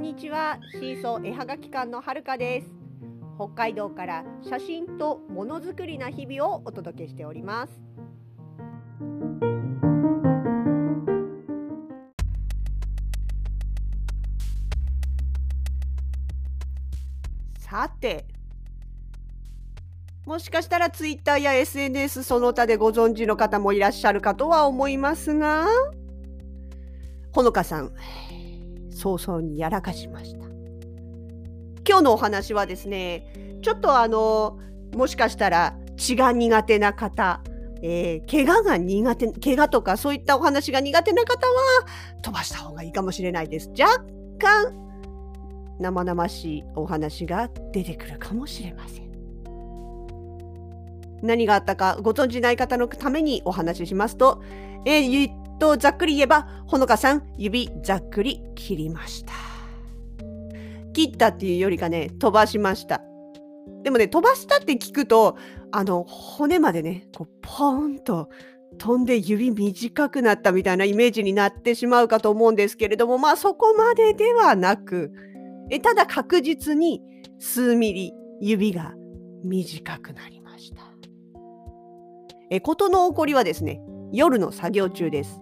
んにちは。シーソー絵はがき館のはるかです。北海道から写真とものづくりな日々をお届けしております。さてもしかしたらツイッターや SNS その他でご存知の方もいらっしゃるかとは思いますがほのかさん早々にやらかしました今日のお話はですねちょっとあのもしかしたら血が苦手な方えー、怪我が苦手、怪我とかそういったお話が苦手な方は飛ばした方がいいかもしれないです。若干生々しいお話が出てくるかもしれません。何があったかご存じない方のためにお話ししますと、えー、とざっくり言えばほのかさん指ざっくり切りました。切ったっていうよりかね飛ばしました。でもね飛ばしたって聞くとあの骨までねこうポーンと飛んで指短くなったみたいなイメージになってしまうかと思うんですけれどもまあそこまでではなくえただ確実に数ミリ指が短くなりました。え事の起こりはですね夜の作業中です。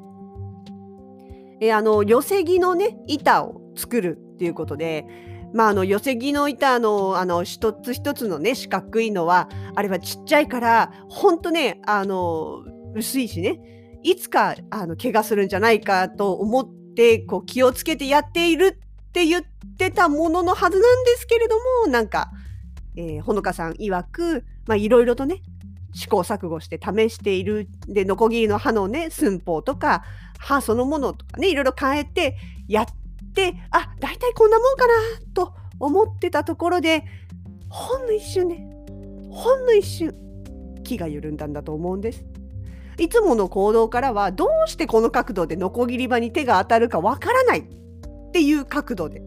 えあの寄せ木のね板を作るっていうことで、まあ、あの寄せ木の板のあの一つ一つのね四角いのはあれはちっちゃいからほんとねあの薄いしねいつかあの怪我するんじゃないかと思ってこう気をつけてやっているって言ってたもののはずなんですけれどもなんか、えー、ほのかさん曰くいろいろとね試行錯誤して試している。でノコギリの刃のね寸法とか歯そのものとかねいろいろ変えてやってあ大体こんなもんかなと思ってたところでほんの一瞬ねほんの一瞬木が緩んだんだと思うんです。いつもの行動からはどうしてこの角度でノコギリ場に手が当たるかわからないっていう角度で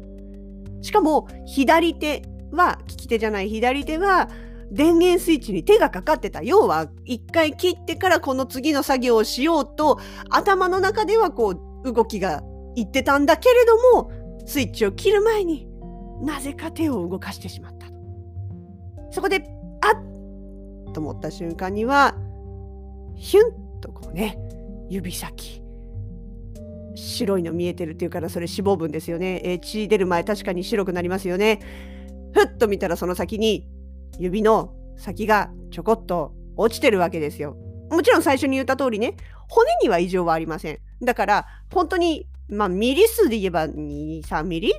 しかも左手は利き手じゃない左手は電源スイッチに手がかかってた。要は、一回切ってからこの次の作業をしようと、頭の中ではこう、動きがいってたんだけれども、スイッチを切る前になぜか手を動かしてしまった。そこで、あっと思った瞬間には、ヒュンとこうね、指先。白いの見えてるっていうからそれ脂肪分ですよね。えー、血出る前確かに白くなりますよね。ふっと見たらその先に指の先がちょこっと落ちてるわけですよ。もちろん最初に言った通りね、骨には異常はありません。だから、本当に、まあ、ミリ数で言えば2、3ミリ？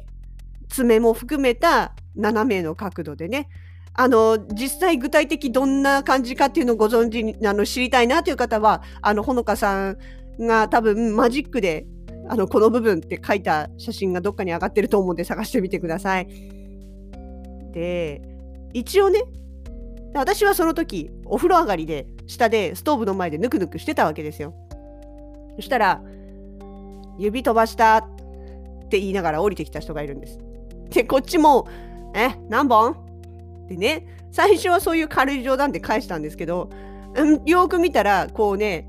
爪も含めた斜めの角度でね、あの、実際具体的どんな感じかっていうのをご存知、あの、知りたいなという方は、あの、ほのかさんが多分マジックで、あの、この部分って書いた写真がどっかに上がってると思うんで探してみてください。で、一応ね私はその時お風呂上がりで下でストーブの前でぬくぬくしてたわけですよ。そしたら指飛ばしたって言いながら降りてきた人がいるんです。でこっちもえ何本？ってね最初はそういう軽い冗談で返したんですけど、うん、よく見たらこうね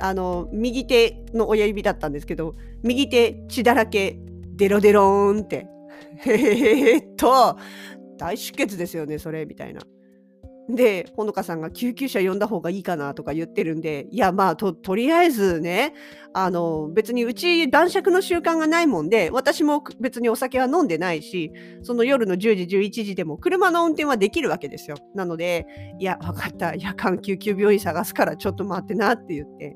あの右手の親指だったんですけど右手血だらけデロデローンって。へへへっと大出血ですよねそれみたいな。でほのかさんが救急車呼んだ方がいいかなとか言ってるんでいやまあととりあえずねあの別にうち晩酌の習慣がないもんで私も別にお酒は飲んでないしその夜の10時11時でも車の運転はできるわけですよ。なのでいや分かった。夜間救急病院探すからちょっと待ってなって言って。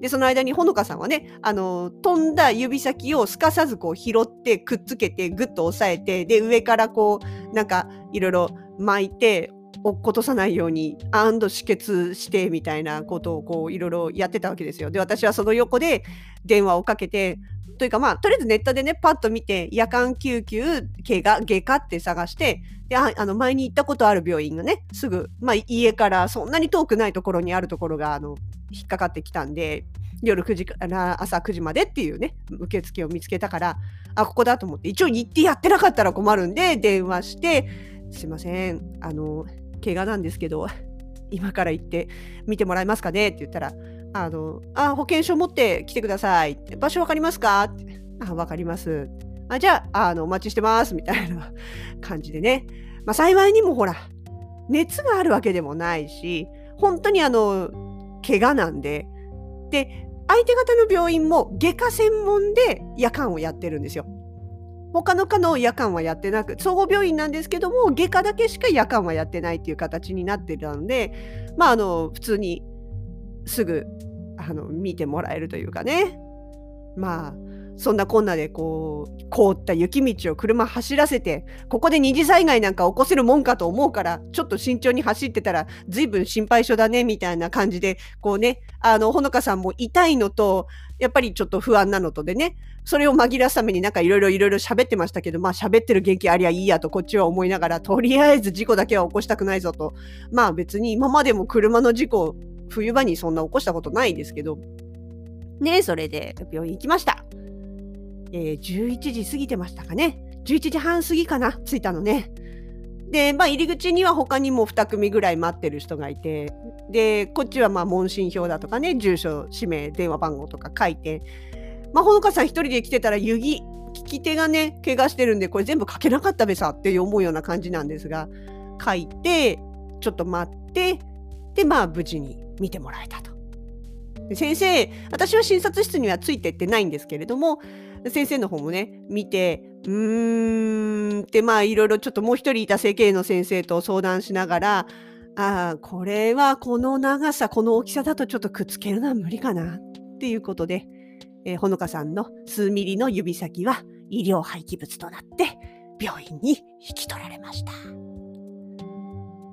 で、その間にほのかさんはね、あの、飛んだ指先をすかさずこう拾ってくっつけてぐっと押さえて、で、上からこう、なんかいろいろ巻いて、落っことさないように、アンド止血してみたいなことをこういろいろやってたわけですよ。で、私はその横で電話をかけて、というかまあ、とりあえずネットでね、パッと見て、夜間救急、怪我、外科って探して、で、ああの、前に行ったことある病院がね、すぐ、まあ、家からそんなに遠くないところにあるところが、あの、引っかかってきたんで、夜9時から朝9時までっていうね、受付を見つけたから、あ、ここだと思って、一応行ってやってなかったら困るんで、電話して、すいません、あの、怪我なんですけど、今から行って見てもらえますかね？って言ったら、あの、あ、保険証持って来てください。場所わかりますか？って。あ、わかります。あじゃあ、あの、お待ちしてます、みたいな感じでね。まあ、幸いにもほら、熱があるわけでもないし、本当にあの、怪我なんで、で、相手方の病院も外科専門で夜間をやってるんですよ。他の科の夜間はやってなく、総合病院なんですけども、外科だけしか夜間はやってないっていう形になってたので、まあ、あの、普通にすぐ、あの、見てもらえるというかね。まあ、そんなこんなでこう凍った雪道を車走らせてここで二次災害なんか起こせるもんかと思うからちょっと慎重に走ってたら随分心配性だねみたいな感じでこうねあのほのかさんも痛いのとやっぱりちょっと不安なのとでねそれを紛らすためになんかいろいろいろいろ喋ってましたけどまあ喋ってる元気ありゃいいやとこっちは思いながらとりあえず事故だけは起こしたくないぞとまあ別に今までも車の事故冬場にそんな起こしたことないですけどねそれで病院行きました。えー、11時過ぎてましたかね。11時半過ぎかな、着いたのね。で、まあ、入り口には他にも2組ぐらい待ってる人がいて、で、こっちはまあ問診票だとかね、住所、氏名、電話番号とか書いて、まあ、ほのかさん一人で来てたら、湯着、利き手がね、怪我してるんで、これ全部書けなかったべさって思うような感じなんですが、書いて、ちょっと待って、で、まあ、無事に見てもらえたと。先生、私は診察室にはついてってないんですけれども、先生の方もね、見て、うーんってまあいろいろちょっともう一人いた整形の先生と相談しながら、ああ、これはこの長さ、この大きさだとちょっとくっつけるのは無理かなっていうことで、えー、ほのかさんの数ミリの指先は医療廃棄物となって病院に引き取られました。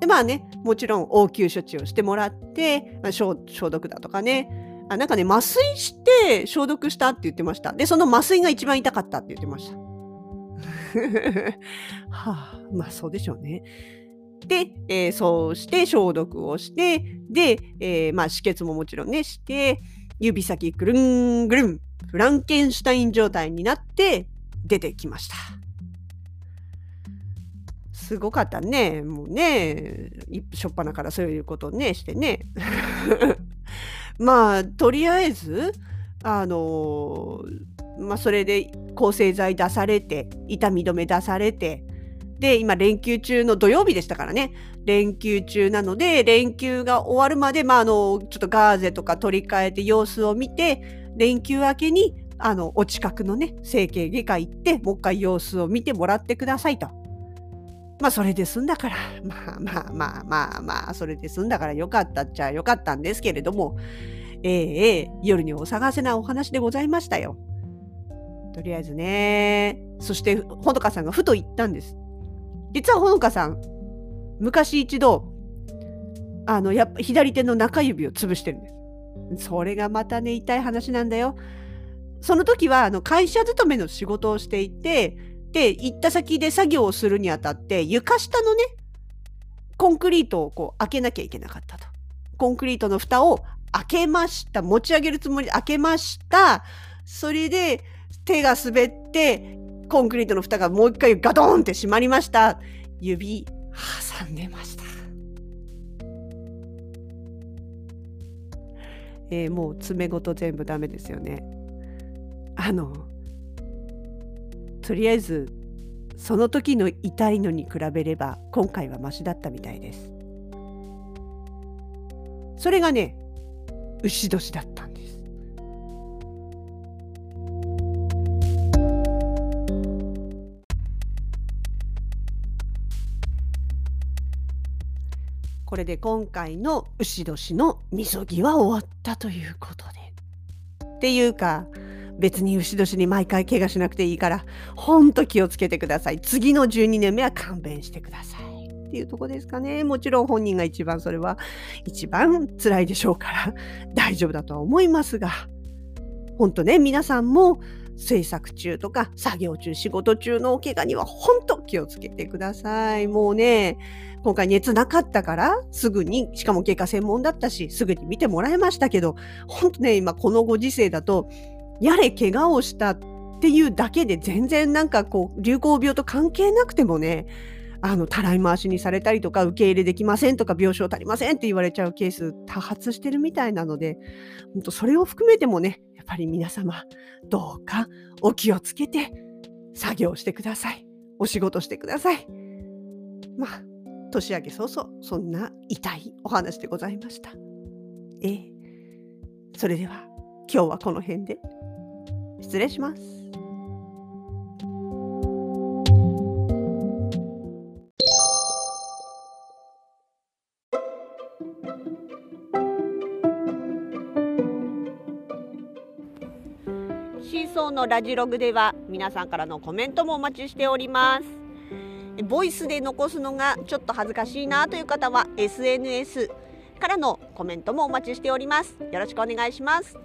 まあね、もちろん応急処置をしてもらって、まあ、消毒だとかね、あなんかね、麻酔して消毒したって言ってました。で、その麻酔が一番痛かったって言ってました。はあ、まあそうでしょうね。で、えー、そうして消毒をして、で、えー、まあ止血ももちろんね、して、指先ぐるんぐるん、フランケンシュタイン状態になって出てきました。すごかったね。もうね、しょっぱなからそういうことね、してね。まあとりあえずあのまあそれで抗生剤出されて痛み止め出されてで今連休中の土曜日でしたからね連休中なので連休が終わるまで、まあ、あのちょっとガーゼとか取り替えて様子を見て連休明けにあのお近くのね整形外科行ってもう一回様子を見てもらってくださいと。まあそれで済んだから、まあまあまあまあまあ、それで済んだからよかったっちゃよかったんですけれども、えー、えー、夜にお探せなお話でございましたよ。とりあえずね、そしてほのかさんがふと言ったんです。実はほのかさん、昔一度、あの、やっぱ左手の中指を潰してるんです。それがまたね、痛い話なんだよ。その時はあの会社勤めの仕事をしていて、で、行った先で作業をするにあたって、床下のね、コンクリートをこう開けなきゃいけなかったと。コンクリートの蓋を開けました。持ち上げるつもりで開けました。それで手が滑って、コンクリートの蓋がもう一回ガドーンって閉まりました。指挟んでました。えー、もう爪ごと全部ダメですよね。あのとりあえずその時の痛いのに比べれば今回はマシだったみたいです。それがね牛年だったんです。これで今回の牛年のみそぎは終わったということで。っていうか別に牛年に毎回怪我しなくていいから、ほんと気をつけてください。次の12年目は勘弁してください。っていうとこですかね。もちろん本人が一番それは一番辛いでしょうから大丈夫だとは思いますが、本当ね、皆さんも制作中とか作業中、仕事中のお怪我には本当気をつけてください。もうね、今回熱なかったからすぐに、しかも外科専門だったし、すぐに見てもらえましたけど、本当ね、今このご時世だとやれ怪我をしたっていうだけで全然なんかこう流行病と関係なくてもねあのたらい回しにされたりとか受け入れできませんとか病床足りませんって言われちゃうケース多発してるみたいなので本当それを含めてもねやっぱり皆様どうかお気をつけて作業してください。お仕事してください。まあ、年明け早々、そんな痛いお話でございました。ええ。それでは、今日はこの辺で。失礼します。シーソーのラジログでは皆さんからのコメントもお待ちしております。ボイスで残すのがちょっと恥ずかしいなという方は SNS からのコメントもお待ちしております。よろしくお願いします。